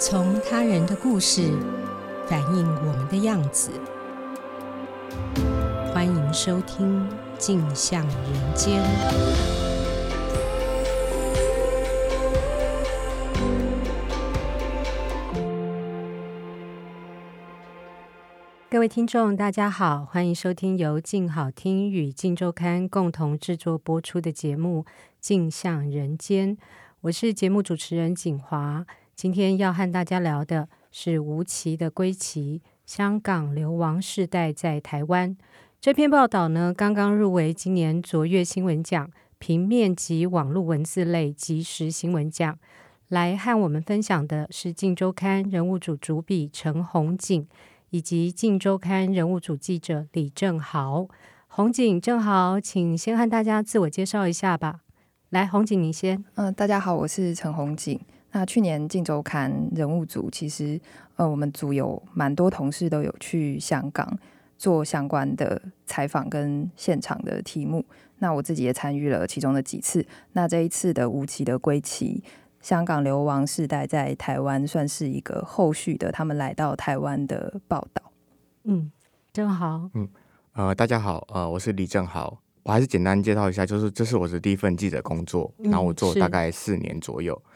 从他人的故事反映我们的样子。欢迎收听《镜像人间》。各位听众，大家好，欢迎收听由静好听与静周刊共同制作播出的节目《镜像人间》。我是节目主持人景华。今天要和大家聊的是吴琦的归期，香港流亡世代在台湾。这篇报道呢，刚刚入围今年卓越新闻奖平面及网络文字类即时新闻奖。来和我们分享的是《镜周刊》人物组主笔陈红景。以及《镜周刊》人物组记者李正豪、红景、正豪，请先和大家自我介绍一下吧。来，红景，你先。嗯、大家好，我是陈红景。那去年《镜周刊》人物组，其实呃，我们组有蛮多同事都有去香港做相关的采访跟现场的题目。那我自己也参与了其中的几次。那这一次的吴琦的归期。香港流亡世代在台湾算是一个后续的，他们来到台湾的报道。嗯，正好。嗯，呃，大家好，呃，我是李正豪。我还是简单介绍一下，就是这是我的第一份记者工作，然后我做大概四年左右。嗯、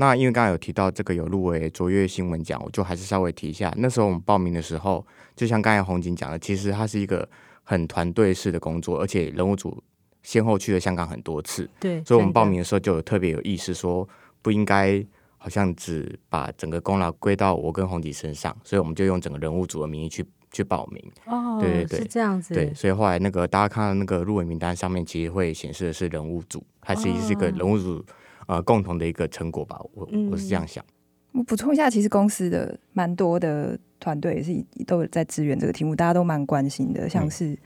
那因为刚刚有提到这个有入围卓越新闻奖，我就还是稍微提一下。那时候我们报名的时候，就像刚才宏景讲的，其实它是一个很团队式的工作，而且人物组先后去了香港很多次。对，所以我们报名的时候就有特别有意识说。不应该好像只把整个功劳归到我跟宏景身上，所以我们就用整个人物组的名义去去报名。哦，对对对，是这样子。对，所以后来那个大家看到那个入围名单上面，其实会显示的是人物组，还是是一个人物组、哦、呃共同的一个成果吧。我、嗯、我是这样想。我补充一下，其实公司的蛮多的团队也是都有在支援这个题目，大家都蛮关心的，像是。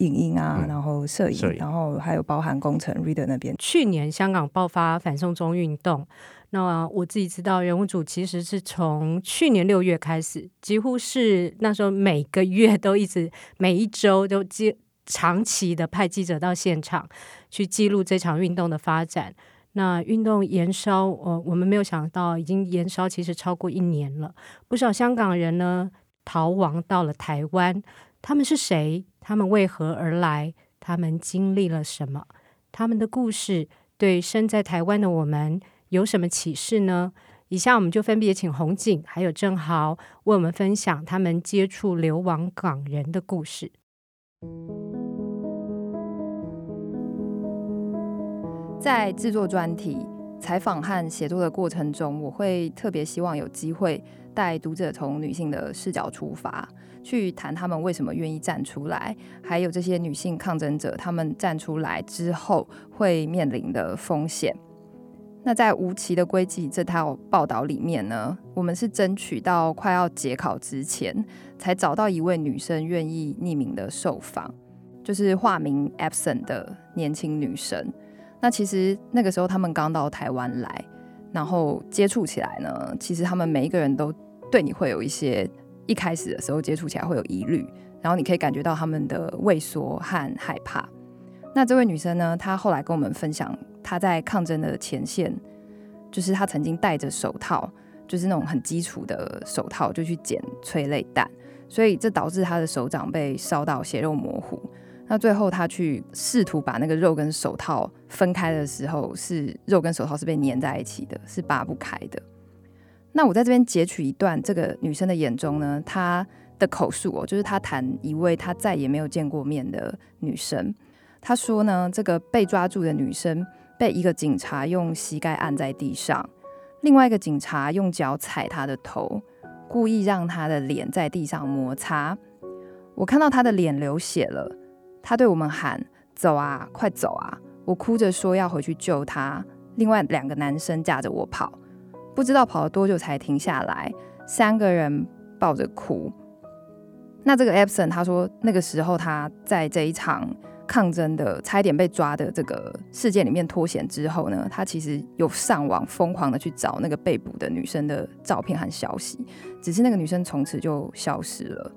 影音啊，嗯、然后摄影，摄影，然后还有包含工程 reader 那边。去年香港爆发反送中运动，那我自己知道人物组其实是从去年六月开始，几乎是那时候每个月都一直每一周都接长期的派记者到现场去记录这场运动的发展。那运动延烧，我我们没有想到已经延烧其实超过一年了，不少香港人呢逃亡到了台湾，他们是谁？他们为何而来？他们经历了什么？他们的故事对身在台湾的我们有什么启示呢？以下我们就分别请宏景还有郑豪为我们分享他们接触流亡港人的故事。在制作专题、采访和写作的过程中，我会特别希望有机会带读者从女性的视角出发。去谈他们为什么愿意站出来，还有这些女性抗争者，他们站出来之后会面临的风险。那在无期的归期这套报道里面呢，我们是争取到快要结考之前，才找到一位女生愿意匿名的受访，就是化名 Absen 的年轻女生。那其实那个时候他们刚到台湾来，然后接触起来呢，其实他们每一个人都对你会有一些。一开始的时候接触起来会有疑虑，然后你可以感觉到他们的畏缩和害怕。那这位女生呢，她后来跟我们分享，她在抗争的前线，就是她曾经戴着手套，就是那种很基础的手套，就去捡催泪弹，所以这导致她的手掌被烧到血肉模糊。那最后他去试图把那个肉跟手套分开的时候，是肉跟手套是被粘在一起的，是拔不开的。那我在这边截取一段这个女生的眼中呢，她的口述哦，就是她谈一位她再也没有见过面的女生。她说呢，这个被抓住的女生被一个警察用膝盖按在地上，另外一个警察用脚踩她的头，故意让她的脸在地上摩擦。我看到她的脸流血了，他对我们喊：“走啊，快走啊！”我哭着说要回去救他。另外两个男生架着我跑。不知道跑了多久才停下来，三个人抱着哭。那这个 Epson 他说，那个时候他在这一场抗争的差一点被抓的这个事件里面脱险之后呢，他其实有上网疯狂的去找那个被捕的女生的照片和消息，只是那个女生从此就消失了。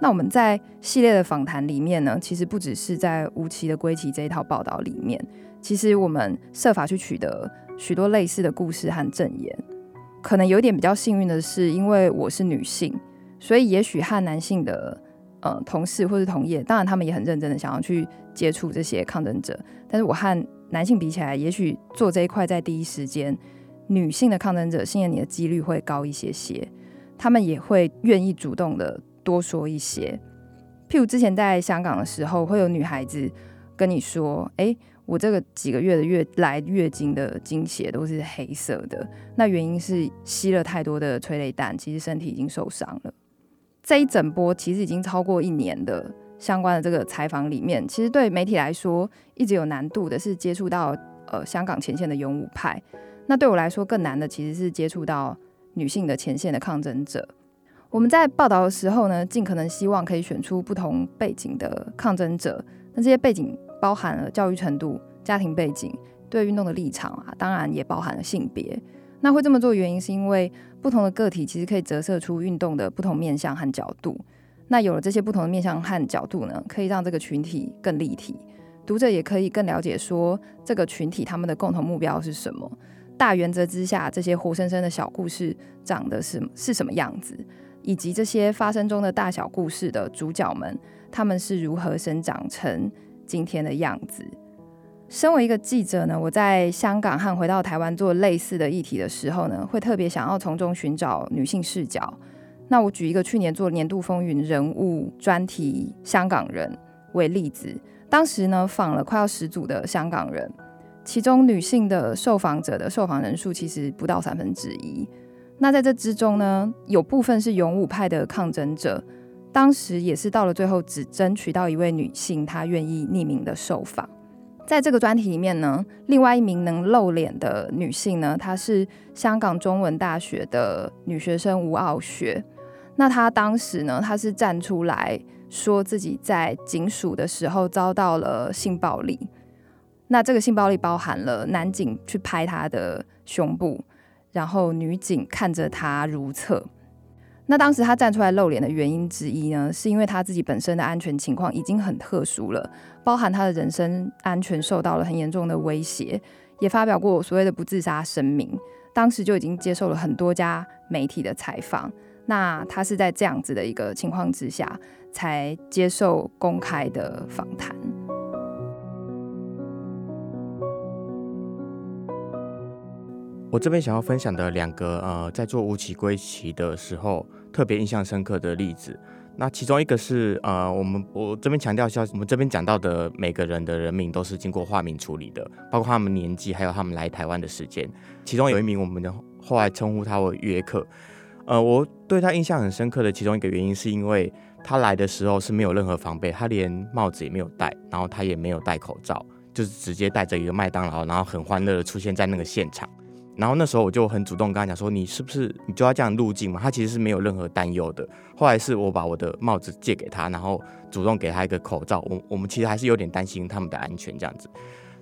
那我们在系列的访谈里面呢，其实不只是在吴琦的归期这一套报道里面，其实我们设法去取得。许多类似的故事和证言，可能有点比较幸运的是，因为我是女性，所以也许和男性的呃同事或是同业，当然他们也很认真的想要去接触这些抗争者，但是我和男性比起来，也许做这一块在第一时间，女性的抗争者信任你的几率会高一些些，他们也会愿意主动的多说一些。譬如之前在香港的时候，会有女孩子跟你说：“诶，我这个几个月的月来月经的经血都是黑色的，那原因是吸了太多的催泪弹，其实身体已经受伤了。”这一整波其实已经超过一年的相关的这个采访里面，其实对媒体来说一直有难度的是接触到呃香港前线的勇武派，那对我来说更难的其实是接触到女性的前线的抗争者。我们在报道的时候呢，尽可能希望可以选出不同背景的抗争者。那这些背景包含了教育程度、家庭背景、对运动的立场啊，当然也包含了性别。那会这么做原因是因为不同的个体其实可以折射出运动的不同面向和角度。那有了这些不同的面向和角度呢，可以让这个群体更立体，读者也可以更了解说这个群体他们的共同目标是什么。大原则之下，这些活生生的小故事长的是是什么样子？以及这些发生中的大小故事的主角们，他们是如何生长成今天的样子？身为一个记者呢，我在香港和回到台湾做类似的议题的时候呢，会特别想要从中寻找女性视角。那我举一个去年做年度风云人物专题香港人为例子，当时呢访了快要十组的香港人，其中女性的受访者的受访人数其实不到三分之一。那在这之中呢，有部分是勇武派的抗争者，当时也是到了最后只争取到一位女性，她愿意匿名的受访。在这个专题里面呢，另外一名能露脸的女性呢，她是香港中文大学的女学生吴傲雪。那她当时呢，她是站出来说自己在警署的时候遭到了性暴力。那这个性暴力包含了男警去拍她的胸部。然后女警看着他如厕。那当时他站出来露脸的原因之一呢，是因为他自己本身的安全情况已经很特殊了，包含他的人身安全受到了很严重的威胁，也发表过所谓的不自杀声明。当时就已经接受了很多家媒体的采访。那他是在这样子的一个情况之下，才接受公开的访谈。我这边想要分享的两个呃，在做无期归期的时候特别印象深刻的例子，那其中一个是呃，我们我这边强调一下，我们这边讲到的每个人的人名都是经过化名处理的，包括他们年纪，还有他们来台湾的时间。其中有一名我们的后来称呼他为约克，呃，我对他印象很深刻的其中一个原因是因为他来的时候是没有任何防备，他连帽子也没有戴，然后他也没有戴口罩，就是直接带着一个麦当劳，然后很欢乐的出现在那个现场。然后那时候我就很主动跟他讲说，你是不是你就要这样入境嘛？他其实是没有任何担忧的。后来是我把我的帽子借给他，然后主动给他一个口罩。我我们其实还是有点担心他们的安全这样子。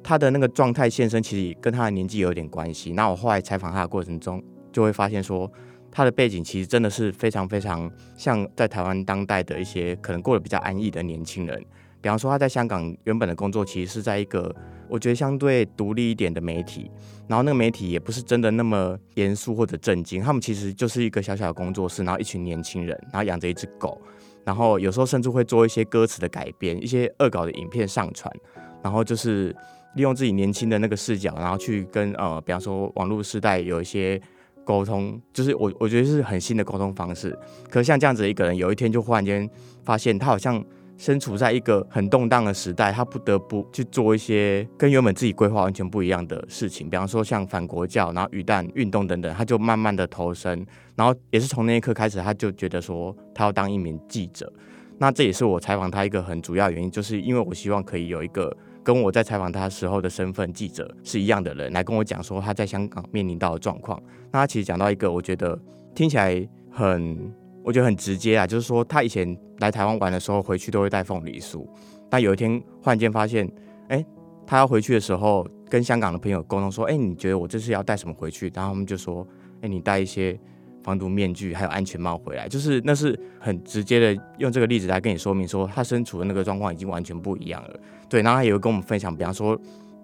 他的那个状态现身，其实跟他的年纪有点关系。那我后来采访他的过程中，就会发现说，他的背景其实真的是非常非常像在台湾当代的一些可能过得比较安逸的年轻人。比方说他在香港原本的工作，其实是在一个。我觉得相对独立一点的媒体，然后那个媒体也不是真的那么严肃或者正经，他们其实就是一个小小的工作室，然后一群年轻人，然后养着一只狗，然后有时候甚至会做一些歌词的改编，一些恶搞的影片上传，然后就是利用自己年轻的那个视角，然后去跟呃，比方说网络时代有一些沟通，就是我我觉得是很新的沟通方式。可是像这样子一个人，有一天就忽然间发现他好像。身处在一个很动荡的时代，他不得不去做一些跟原本自己规划完全不一样的事情，比方说像反国教，然后鱼蛋运动等等，他就慢慢的投身，然后也是从那一刻开始，他就觉得说他要当一名记者。那这也是我采访他一个很主要原因，就是因为我希望可以有一个跟我在采访他时候的身份记者是一样的人来跟我讲说他在香港面临到的状况。那他其实讲到一个我觉得听起来很。我觉得很直接啊，就是说他以前来台湾玩的时候，回去都会带凤梨酥。但有一天忽然间发现，哎，他要回去的时候，跟香港的朋友沟通说，哎，你觉得我这次要带什么回去？然后他们就说，哎，你带一些防毒面具还有安全帽回来。就是那是很直接的用这个例子来跟你说明说，他身处的那个状况已经完全不一样了。对，然后他也会跟我们分享，比方说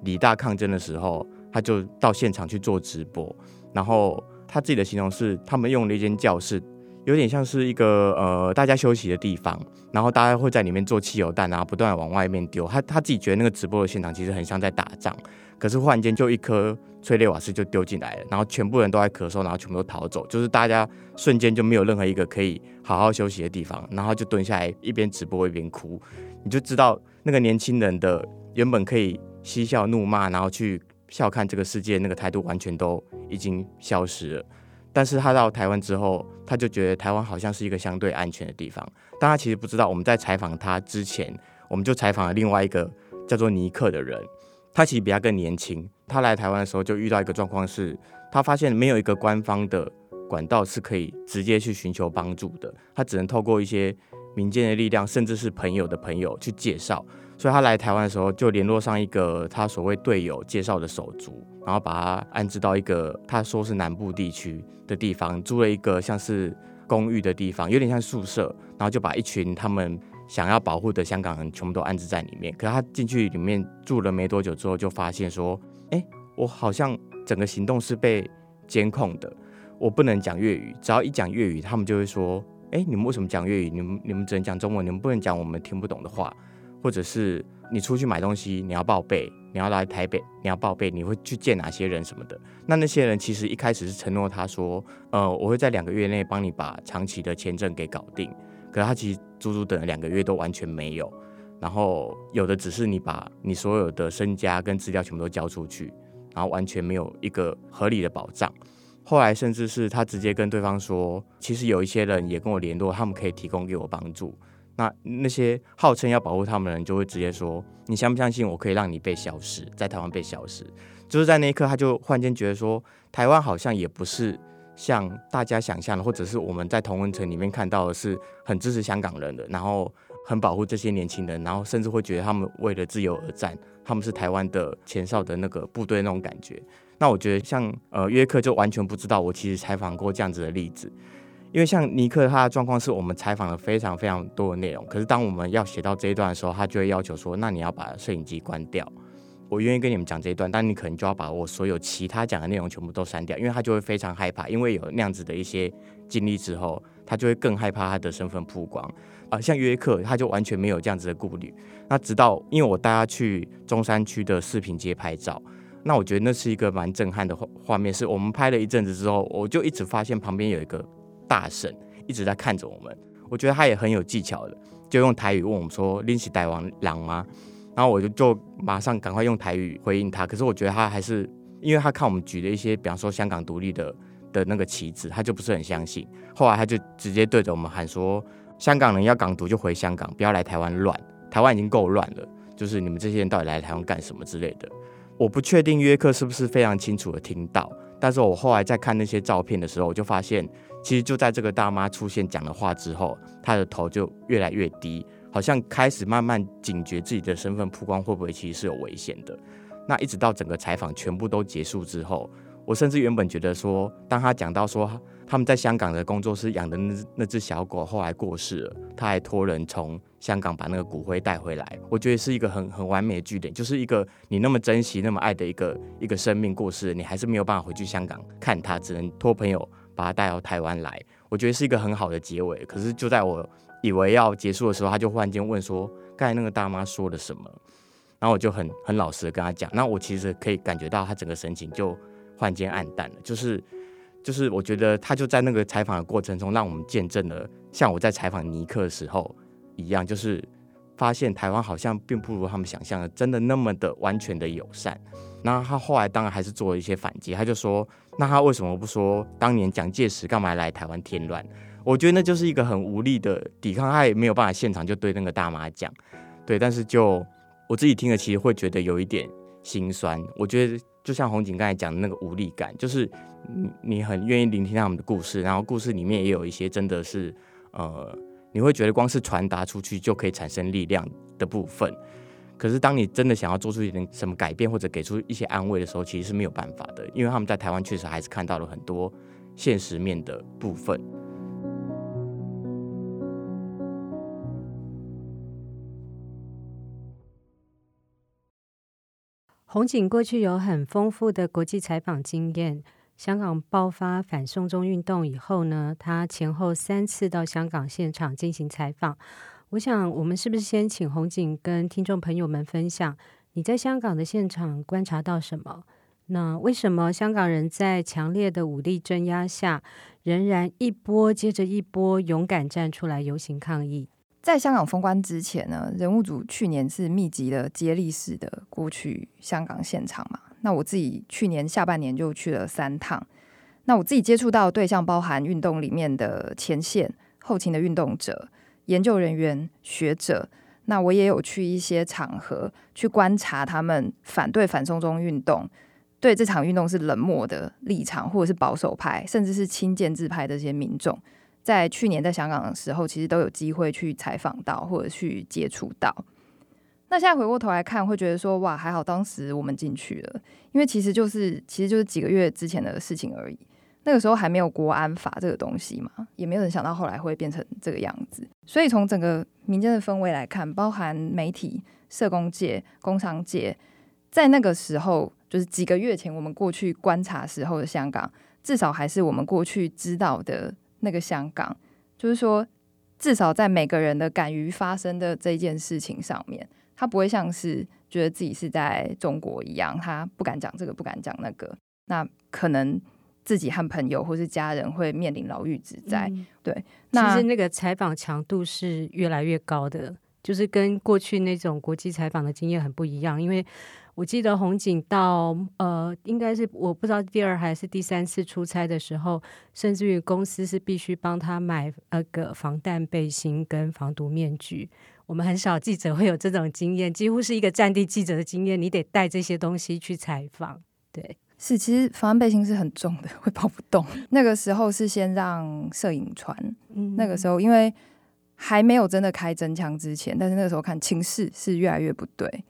李大抗争的时候，他就到现场去做直播，然后。他自己的形容是，他们用了一间教室，有点像是一个呃大家休息的地方，然后大家会在里面做汽油弹啊，不断往外面丢。他他自己觉得那个直播的现场其实很像在打仗，可是忽然间就一颗催泪瓦斯就丢进来了，然后全部人都在咳嗽，然后全部都逃走，就是大家瞬间就没有任何一个可以好好休息的地方，然后就蹲下来一边直播一边哭，你就知道那个年轻人的原本可以嬉笑怒骂，然后去。笑看这个世界那个态度完全都已经消失了，但是他到台湾之后，他就觉得台湾好像是一个相对安全的地方。但他其实不知道，我们在采访他之前，我们就采访了另外一个叫做尼克的人，他其实比他更年轻。他来台湾的时候就遇到一个状况是，他发现没有一个官方的管道是可以直接去寻求帮助的，他只能透过一些民间的力量，甚至是朋友的朋友去介绍。所以他来台湾的时候，就联络上一个他所谓队友介绍的手足，然后把他安置到一个他说是南部地区的地方，租了一个像是公寓的地方，有点像宿舍，然后就把一群他们想要保护的香港人全部都安置在里面。可他进去里面住了没多久之后，就发现说：“哎，我好像整个行动是被监控的，我不能讲粤语，只要一讲粤语，他们就会说：‘哎，你们为什么讲粤语？你们你们只能讲中文，你们不能讲我们听不懂的话。’”或者是你出去买东西，你要报备，你要来台北，你要报备，你会去见哪些人什么的。那那些人其实一开始是承诺他说，呃，我会在两个月内帮你把长期的签证给搞定。可他其实足足等了两个月都完全没有。然后有的只是你把你所有的身家跟资料全部都交出去，然后完全没有一个合理的保障。后来甚至是他直接跟对方说，其实有一些人也跟我联络，他们可以提供给我帮助。那那些号称要保护他们的人，就会直接说：“你相不相信我可以让你被消失，在台湾被消失？”就是在那一刻，他就忽然间觉得说，台湾好像也不是像大家想象的，或者是我们在同温层里面看到的，是很支持香港人的，然后很保护这些年轻人，然后甚至会觉得他们为了自由而战，他们是台湾的前哨的那个部队那种感觉。那我觉得像呃约克就完全不知道，我其实采访过这样子的例子。因为像尼克他的状况是我们采访了非常非常多的内容，可是当我们要写到这一段的时候，他就会要求说：“那你要把摄影机关掉。”我愿意跟你们讲这一段，但你可能就要把我所有其他讲的内容全部都删掉，因为他就会非常害怕，因为有那样子的一些经历之后，他就会更害怕他的身份曝光啊。像约克他就完全没有这样子的顾虑。那直到因为我带他去中山区的四平街拍照，那我觉得那是一个蛮震撼的画画面。是我们拍了一阵子之后，我就一直发现旁边有一个。大婶一直在看着我们，我觉得他也很有技巧的，就用台语问我们说：“拎起台湾狼吗？”然后我就就马上赶快用台语回应他。可是我觉得他还是，因为他看我们举的一些，比方说香港独立的的那个旗帜，他就不是很相信。后来他就直接对着我们喊说：“香港人要港独就回香港，不要来台湾乱。台湾已经够乱了，就是你们这些人到底来台湾干什么之类的。”我不确定约克是不是非常清楚的听到，但是我后来在看那些照片的时候，我就发现。其实就在这个大妈出现讲了话之后，她的头就越来越低，好像开始慢慢警觉自己的身份曝光会不会其实是有危险的。那一直到整个采访全部都结束之后，我甚至原本觉得说，当他讲到说他们在香港的工作室养的那那只小狗后来过世了，他还托人从香港把那个骨灰带回来，我觉得是一个很很完美的句点，就是一个你那么珍惜、那么爱的一个一个生命过世，你还是没有办法回去香港看他，只能托朋友。把他带到台湾来，我觉得是一个很好的结尾。可是就在我以为要结束的时候，他就忽然间问说：“刚才那个大妈说了什么？”然后我就很很老实的跟他讲。那我其实可以感觉到他整个神情就忽然间暗淡了。就是就是，我觉得他就在那个采访的过程中，让我们见证了像我在采访尼克的时候一样，就是发现台湾好像并不如他们想象的真的那么的完全的友善。那他后来当然还是做了一些反击，他就说：“那他为什么不说当年蒋介石干嘛来台湾添乱？”我觉得那就是一个很无力的抵抗，他也没有办法现场就对那个大妈讲，对。但是就我自己听了，其实会觉得有一点心酸。我觉得就像红景刚才讲的那个无力感，就是你你很愿意聆听他们的故事，然后故事里面也有一些真的是呃，你会觉得光是传达出去就可以产生力量的部分。可是，当你真的想要做出一点什么改变，或者给出一些安慰的时候，其实是没有办法的，因为他们在台湾确实还是看到了很多现实面的部分。红景过去有很丰富的国际采访经验，香港爆发反送中运动以后呢，他前后三次到香港现场进行采访。我想，我们是不是先请红景跟听众朋友们分享你在香港的现场观察到什么？那为什么香港人在强烈的武力镇压下，仍然一波接着一波勇敢站出来游行抗议？在香港封关之前呢，人物组去年是密集的接力式的过去香港现场嘛。那我自己去年下半年就去了三趟。那我自己接触到的对象包含运动里面的前线、后勤的运动者、研究人员、学者。那我也有去一些场合去观察他们反对反送中运动。对这场运动是冷漠的立场，或者是保守派，甚至是亲建制派的这些民众，在去年在香港的时候，其实都有机会去采访到或者去接触到。那现在回过头来看，会觉得说，哇，还好当时我们进去了，因为其实就是其实就是几个月之前的事情而已。那个时候还没有国安法这个东西嘛，也没有人想到后来会变成这个样子。所以从整个民间的氛围来看，包含媒体、社工界、工商界，在那个时候。就是几个月前我们过去观察时候的香港，至少还是我们过去知道的那个香港。就是说，至少在每个人的敢于发生的这件事情上面，他不会像是觉得自己是在中国一样，他不敢讲这个，不敢讲那个。那可能自己和朋友或是家人会面临牢狱之灾。嗯、对，那其实那个采访强度是越来越高的，就是跟过去那种国际采访的经验很不一样，因为。我记得红警到呃，应该是我不知道第二还是第三次出差的时候，甚至于公司是必须帮他买那个防弹背心跟防毒面具。我们很少记者会有这种经验，几乎是一个战地记者的经验，你得带这些东西去采访。对，是，其实防弹背心是很重的，会跑不动。那个时候是先让摄影穿，嗯，那个时候因为还没有真的开真枪之前，但是那个时候看情势是越来越不对。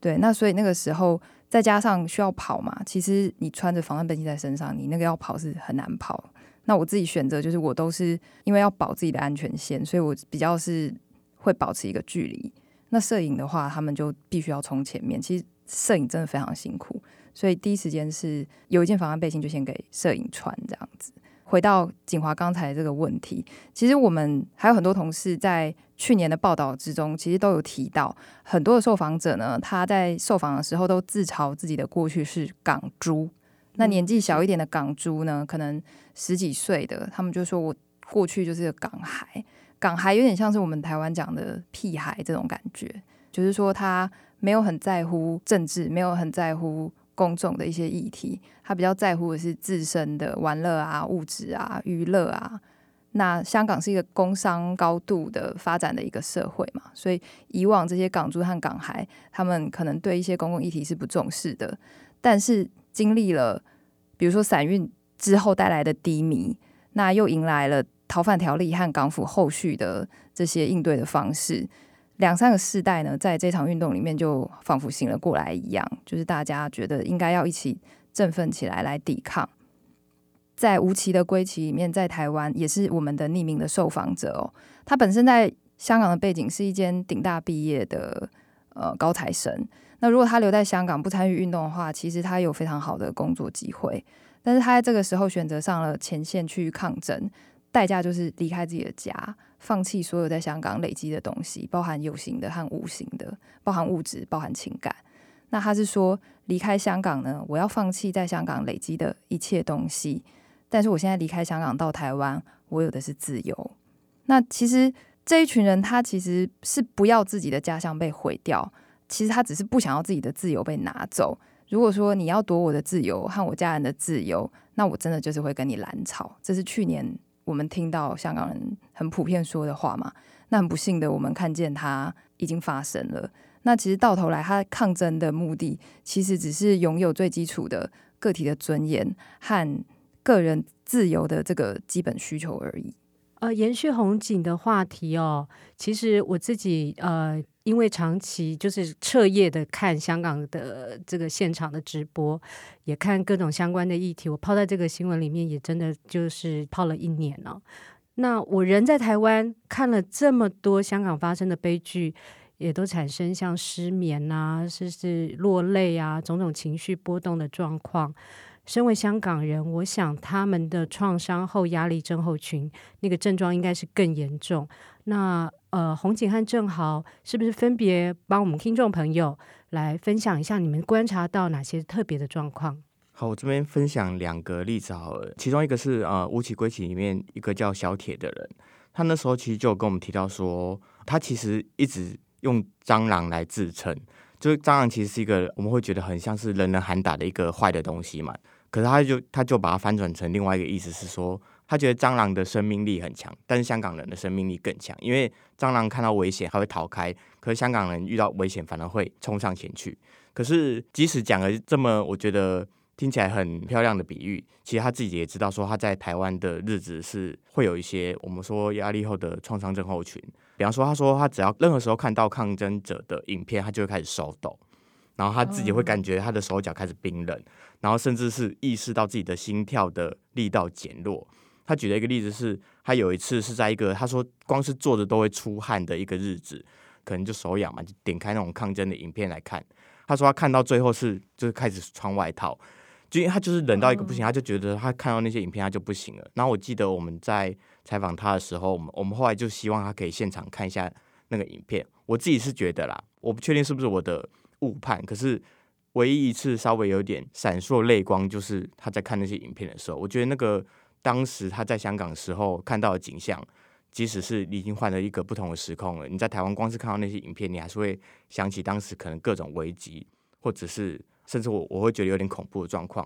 对，那所以那个时候再加上需要跑嘛，其实你穿着防弹背心在身上，你那个要跑是很难跑。那我自己选择就是我都是因为要保自己的安全线，所以我比较是会保持一个距离。那摄影的话，他们就必须要冲前面。其实摄影真的非常辛苦，所以第一时间是有一件防弹背心就先给摄影穿这样子。回到景华刚才这个问题，其实我们还有很多同事在去年的报道之中，其实都有提到很多的受访者呢，他在受访的时候都自嘲自己的过去是港猪。那年纪小一点的港猪呢，可能十几岁的，他们就说我过去就是个港孩，港孩有点像是我们台湾讲的屁孩这种感觉，就是说他没有很在乎政治，没有很在乎。公众的一些议题，他比较在乎的是自身的玩乐啊、物质啊、娱乐啊。那香港是一个工商高度的发展的一个社会嘛，所以以往这些港珠和港孩，他们可能对一些公共议题是不重视的。但是经历了，比如说散运之后带来的低迷，那又迎来了逃犯条例和港府后续的这些应对的方式。两三个世代呢，在这场运动里面就仿佛醒了过来一样，就是大家觉得应该要一起振奋起来来抵抗。在吴奇的归期里面，在台湾也是我们的匿名的受访者哦。他本身在香港的背景是一间顶大毕业的呃高材生。那如果他留在香港不参与运动的话，其实他有非常好的工作机会。但是他在这个时候选择上了前线去抗争，代价就是离开自己的家。放弃所有在香港累积的东西，包含有形的和无形的，包含物质，包含情感。那他是说，离开香港呢，我要放弃在香港累积的一切东西。但是我现在离开香港到台湾，我有的是自由。那其实这一群人，他其实是不要自己的家乡被毁掉，其实他只是不想要自己的自由被拿走。如果说你要夺我的自由和我家人的自由，那我真的就是会跟你揽炒。这是去年。我们听到香港人很普遍说的话嘛，那很不幸的，我们看见它已经发生了。那其实到头来，他抗争的目的，其实只是拥有最基础的个体的尊严和个人自由的这个基本需求而已。呃，延续红景的话题哦，其实我自己呃。因为长期就是彻夜的看香港的这个现场的直播，也看各种相关的议题。我泡在这个新闻里面，也真的就是泡了一年了。那我人在台湾看了这么多香港发生的悲剧，也都产生像失眠啊，甚至落泪啊，种种情绪波动的状况。身为香港人，我想他们的创伤后压力症候群那个症状应该是更严重。那呃，洪景和正豪是不是分别帮我们听众朋友来分享一下你们观察到哪些特别的状况？好，我这边分享两个例子好了。其中一个是呃，《无期归期》里面一个叫小铁的人，他那时候其实就跟我们提到说，他其实一直用蟑螂来自称，就是蟑螂其实是一个我们会觉得很像是人人喊打的一个坏的东西嘛。可是他就他就把它翻转成另外一个意思是说，他觉得蟑螂的生命力很强，但是香港人的生命力更强，因为蟑螂看到危险还会逃开，可是香港人遇到危险反而会冲上前去。可是即使讲了这么，我觉得听起来很漂亮的比喻，其实他自己也知道说他在台湾的日子是会有一些我们说压力后的创伤症候群。比方说，他说他只要任何时候看到抗争者的影片，他就会开始手抖。然后他自己会感觉他的手脚开始冰冷，然后甚至是意识到自己的心跳的力道减弱。他举了一个例子是，他有一次是在一个他说光是坐着都会出汗的一个日子，可能就手痒嘛，就点开那种抗争的影片来看。他说他看到最后是就是开始穿外套，就因为他就是冷到一个不行，他就觉得他看到那些影片他就不行了。然后我记得我们在采访他的时候，我们我们后来就希望他可以现场看一下那个影片。我自己是觉得啦，我不确定是不是我的。误判，可是唯一一次稍微有点闪烁泪光，就是他在看那些影片的时候，我觉得那个当时他在香港时候看到的景象，即使是你已经换了一个不同的时空了，你在台湾光是看到那些影片，你还是会想起当时可能各种危机，或者是甚至我我会觉得有点恐怖的状况。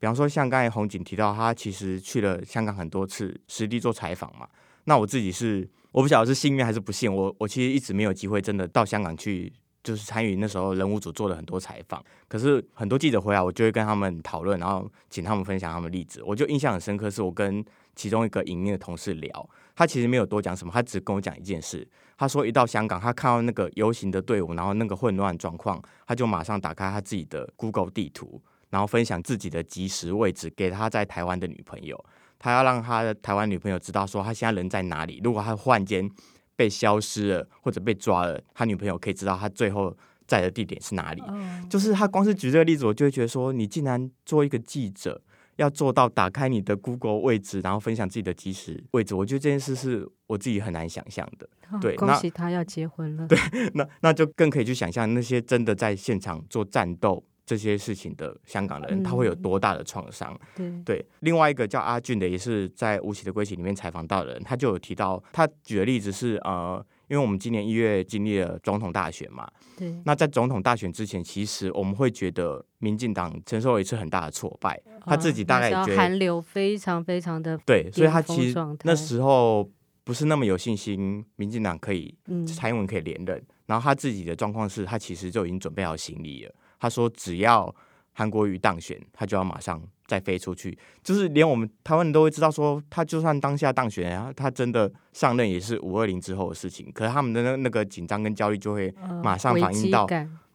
比方说，像刚才洪景提到，他其实去了香港很多次，实地做采访嘛。那我自己是我不晓得是幸运还是不幸，我我其实一直没有机会真的到香港去。就是参与那时候人物组做了很多采访，可是很多记者回来，我就会跟他们讨论，然后请他们分享他们的例子。我就印象很深刻，是我跟其中一个影业的同事聊，他其实没有多讲什么，他只跟我讲一件事。他说一到香港，他看到那个游行的队伍，然后那个混乱状况，他就马上打开他自己的 Google 地图，然后分享自己的即时位置给他在台湾的女朋友。他要让他的台湾女朋友知道说他现在人在哪里。如果他忽然间被消失了或者被抓了，他女朋友可以知道他最后在的地点是哪里。Oh. 就是他光是举这个例子，我就会觉得说，你竟然做一个记者，要做到打开你的 Google 位置，然后分享自己的即时位置，我觉得这件事是我自己很难想象的。Oh, 对，恭喜他要结婚了。对，那那就更可以去想象那些真的在现场做战斗。这些事情的香港人，他会有多大的创伤？嗯、对，对，另外一个叫阿俊的，也是在《无期的归期》里面采访到的人，他就有提到，他举的例子是，呃，因为我们今年一月经历了总统大选嘛，对，那在总统大选之前，其实我们会觉得民进党承受了一次很大的挫败，他自己大概也觉得韩流非常非常的对，所以他其实那时候不是那么有信心，民进党可以蔡英文可以连任，嗯、然后他自己的状况是他其实就已经准备好行李了。他说：“只要韩国瑜当选，他就要马上再飞出去。就是连我们台湾人都会知道，说他就算当下当选，然后他真的上任也是五二零之后的事情。可是他们的那那个紧张跟焦虑就会马上反映到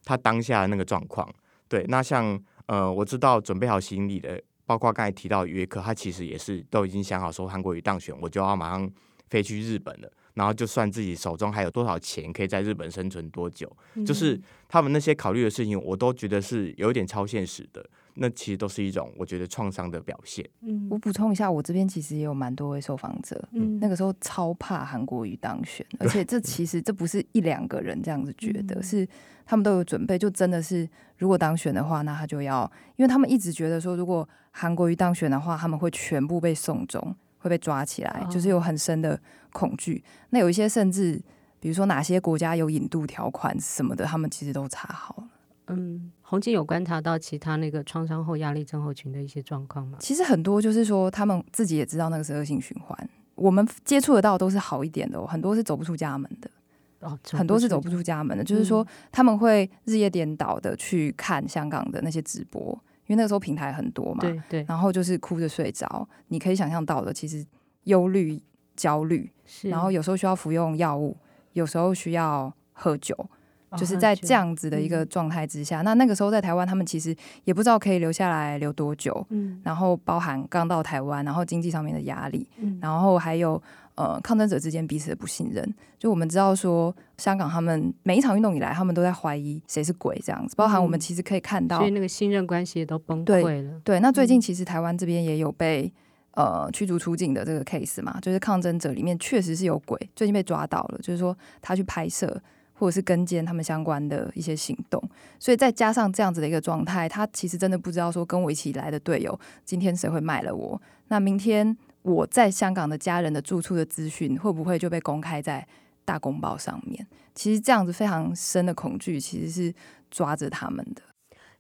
他当下的那个状况。对，那像呃，我知道准备好行李的，包括刚才提到约克，他其实也是都已经想好说，韩国瑜当选，我就要马上飞去日本了。”然后就算自己手中还有多少钱，可以在日本生存多久，嗯、就是他们那些考虑的事情，我都觉得是有点超现实的。那其实都是一种我觉得创伤的表现。嗯，我补充一下，我这边其实也有蛮多位受访者，嗯，那个时候超怕韩国瑜当选，而且这其实这不是一两个人这样子觉得，嗯、是他们都有准备，就真的是如果当选的话，那他就要，因为他们一直觉得说，如果韩国瑜当选的话，他们会全部被送终。会被抓起来，就是有很深的恐惧。那有一些甚至，比如说哪些国家有引渡条款什么的，他们其实都查好了。嗯，洪姐有观察到其他那个创伤后压力症候群的一些状况吗？其实很多就是说，他们自己也知道那个是恶性循环。我们接触得到都是好一点的，很多是走不出家门的。哦，很多是走不出家门的，就是说他们会日夜颠倒的去看香港的那些直播。因为那个时候平台很多嘛，对对，然后就是哭着睡着，你可以想象到的，其实忧虑、焦虑，是然后有时候需要服用药物，有时候需要喝酒，哦、就是在这样子的一个状态之下。嗯、那那个时候在台湾，他们其实也不知道可以留下来留多久，嗯，然后包含刚到台湾，然后经济上面的压力，嗯，然后还有呃抗争者之间彼此的不信任。就我们知道说，香港他们每一场运动以来，他们都在怀疑谁是鬼这样子。包含我们其实可以看到，所以那个信任关系也都崩溃了。对，对，那最近其实台湾这边也有被呃驱逐出境的这个 case 嘛，就是抗争者里面确实是有鬼，最近被抓到了，就是说他去拍摄。或者是跟监他们相关的一些行动，所以再加上这样子的一个状态，他其实真的不知道说跟我一起来的队友今天谁会卖了我，那明天我在香港的家人的住处的资讯会不会就被公开在大公报上面？其实这样子非常深的恐惧其实是抓着他们的。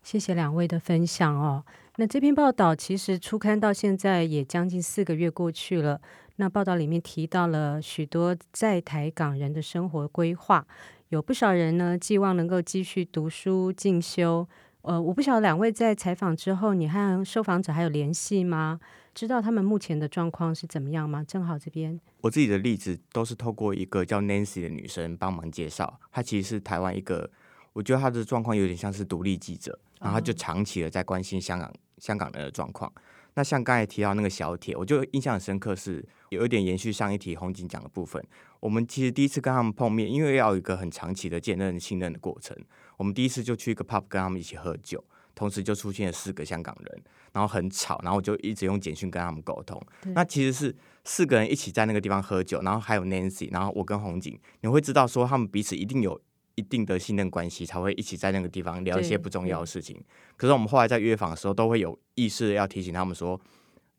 谢谢两位的分享哦。那这篇报道其实初刊到现在也将近四个月过去了，那报道里面提到了许多在台港人的生活规划。有不少人呢，寄望能够继续读书进修。呃，我不晓得两位在采访之后，你和受访者还有联系吗？知道他们目前的状况是怎么样吗？正好这边，我自己的例子都是透过一个叫 Nancy 的女生帮忙介绍。她其实是台湾一个，我觉得她的状况有点像是独立记者，然后她就长期的在关心香港香港人的状况。那像刚才提到那个小铁，我就印象很深刻，是有一点延续上一题红警讲的部分。我们其实第一次跟他们碰面，因为要有一个很长期的见认信任的过程，我们第一次就去一个 pub 跟他们一起喝酒，同时就出现了四个香港人，然后很吵，然后我就一直用简讯跟他们沟通。那其实是四个人一起在那个地方喝酒，然后还有 Nancy，然后我跟红警，你会知道说他们彼此一定有一定的信任关系，才会一起在那个地方聊一些不重要的事情。可是我们后来在约访的时候，都会有意识要提醒他们说。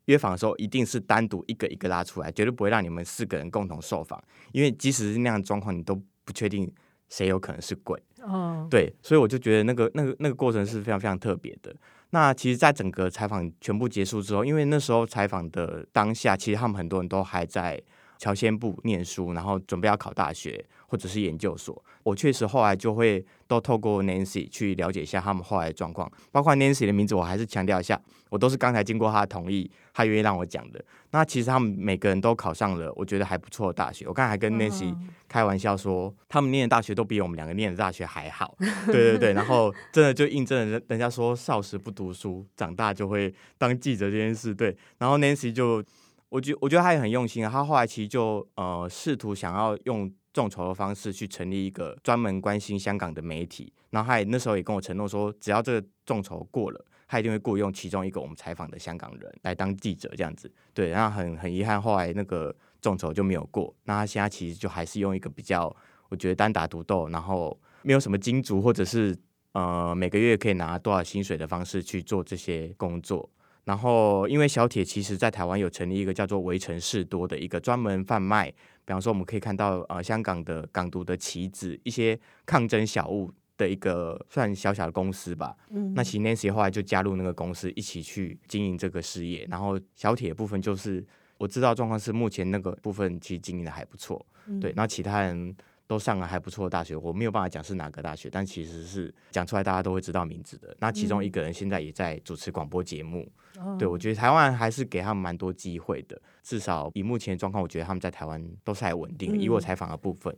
约访的时候一定是单独一个一个拉出来，绝对不会让你们四个人共同受访，因为即使是那样的状况，你都不确定谁有可能是鬼。哦，对，所以我就觉得那个那个那个过程是非常非常特别的。那其实，在整个采访全部结束之后，因为那时候采访的当下，其实他们很多人都还在乔先部念书，然后准备要考大学或者是研究所。我确实后来就会都透过 Nancy 去了解一下他们后来的状况，包括 Nancy 的名字，我还是强调一下，我都是刚才经过他的同意，他愿意让我讲的。那其实他们每个人都考上了，我觉得还不错的大学。我刚才还跟 Nancy 开玩笑说，他们念的大学都比我们两个念的大学还好。对对对，然后真的就印证了人人家说少时不读书，长大就会当记者这件事。对，然后 Nancy 就，我觉我觉得他也很用心啊，他后来其实就呃试图想要用。众筹的方式去成立一个专门关心香港的媒体，然后他也那时候也跟我承诺说，只要这个众筹过了，他一定会雇佣其中一个我们采访的香港人来当记者这样子。对，然后很很遗憾，后来那个众筹就没有过。那他现在其实就还是用一个比较，我觉得单打独斗，然后没有什么金主或者是呃每个月可以拿多少薪水的方式去做这些工作。然后因为小铁其实在台湾有成立一个叫做围城士多的一个专门贩卖。比方说，我们可以看到，呃，香港的港独的旗子，一些抗争小物的一个算小小的公司吧。嗯，那其实 Nancy 后来就加入那个公司，一起去经营这个事业。然后小铁的部分就是，我知道状况是目前那个部分其实经营的还不错。嗯，对，那其他人。都上了还不错的大学，我没有办法讲是哪个大学，但其实是讲出来大家都会知道名字的。那其中一个人现在也在主持广播节目，嗯、对，我觉得台湾还是给他们蛮多机会的。至少以目前的状况，我觉得他们在台湾都是还稳定的。嗯、以我采访的部分，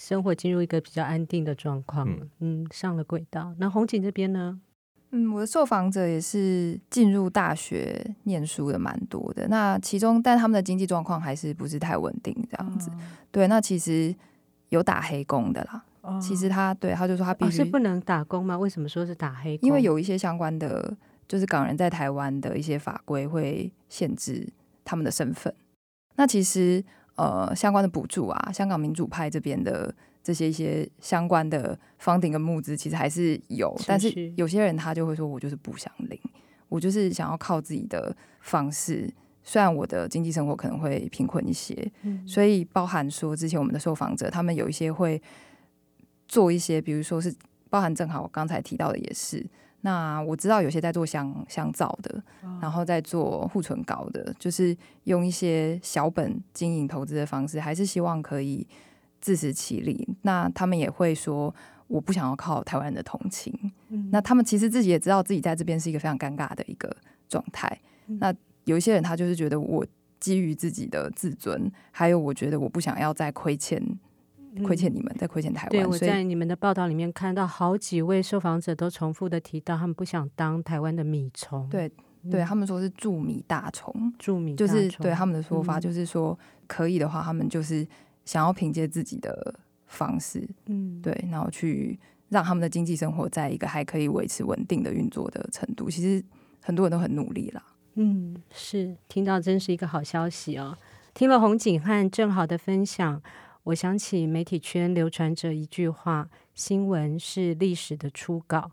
生活进入一个比较安定的状况，嗯，嗯，上了轨道。那红景这边呢？嗯，我的受访者也是进入大学念书的蛮多的。那其中，但他们的经济状况还是不是太稳定，这样子。嗯、对，那其实。有打黑工的啦，哦、其实他对他就说他必须、哦、是不能打工吗？为什么说是打黑工？因为有一些相关的，就是港人在台湾的一些法规会限制他们的身份。那其实呃，相关的补助啊，香港民主派这边的这些一些相关的 funding 跟募资，其实还是有。但是有些人他就会说，我就是不想领，我就是想要靠自己的方式。虽然我的经济生活可能会贫困一些，嗯、所以包含说之前我们的受访者，他们有一些会做一些，比如说是包含正好我刚才提到的也是。那我知道有些在做香香皂的，哦、然后在做护唇膏的，就是用一些小本经营投资的方式，还是希望可以自食其力。那他们也会说，我不想要靠台湾人的同情。嗯、那他们其实自己也知道自己在这边是一个非常尴尬的一个状态。嗯、那有一些人，他就是觉得我基于自己的自尊，还有我觉得我不想要再亏欠亏欠你们，在亏欠台湾。对，我在你们的报道里面看到好几位受访者都重复的提到，他们不想当台湾的米虫。对对他们说是助米大虫，助米就是对他们的说法，嗯、就是说可以的话，他们就是想要凭借自己的方式，嗯，对，然后去让他们的经济生活在一个还可以维持稳定的运作的程度。其实很多人都很努力啦，嗯，是听到真是一个好消息哦。听了洪景和正好的分享，我想起媒体圈流传着一句话：新闻是历史的初稿。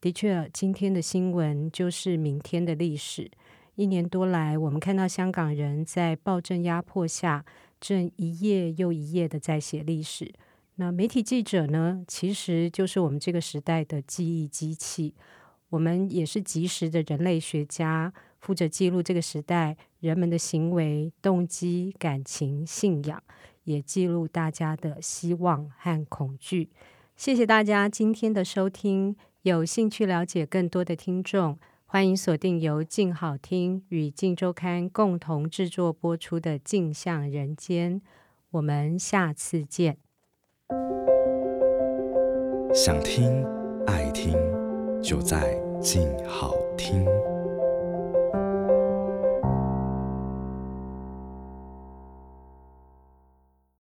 的确，今天的新闻就是明天的历史。一年多来，我们看到香港人在暴政压迫下，正一页又一页的在写历史。那媒体记者呢，其实就是我们这个时代的记忆机器。我们也是及时的人类学家，负责记录这个时代人们的行为、动机、感情、信仰，也记录大家的希望和恐惧。谢谢大家今天的收听。有兴趣了解更多的听众，欢迎锁定由静好听与静周刊共同制作播出的《镜像人间》，我们下次见。想听爱听，就在静好听。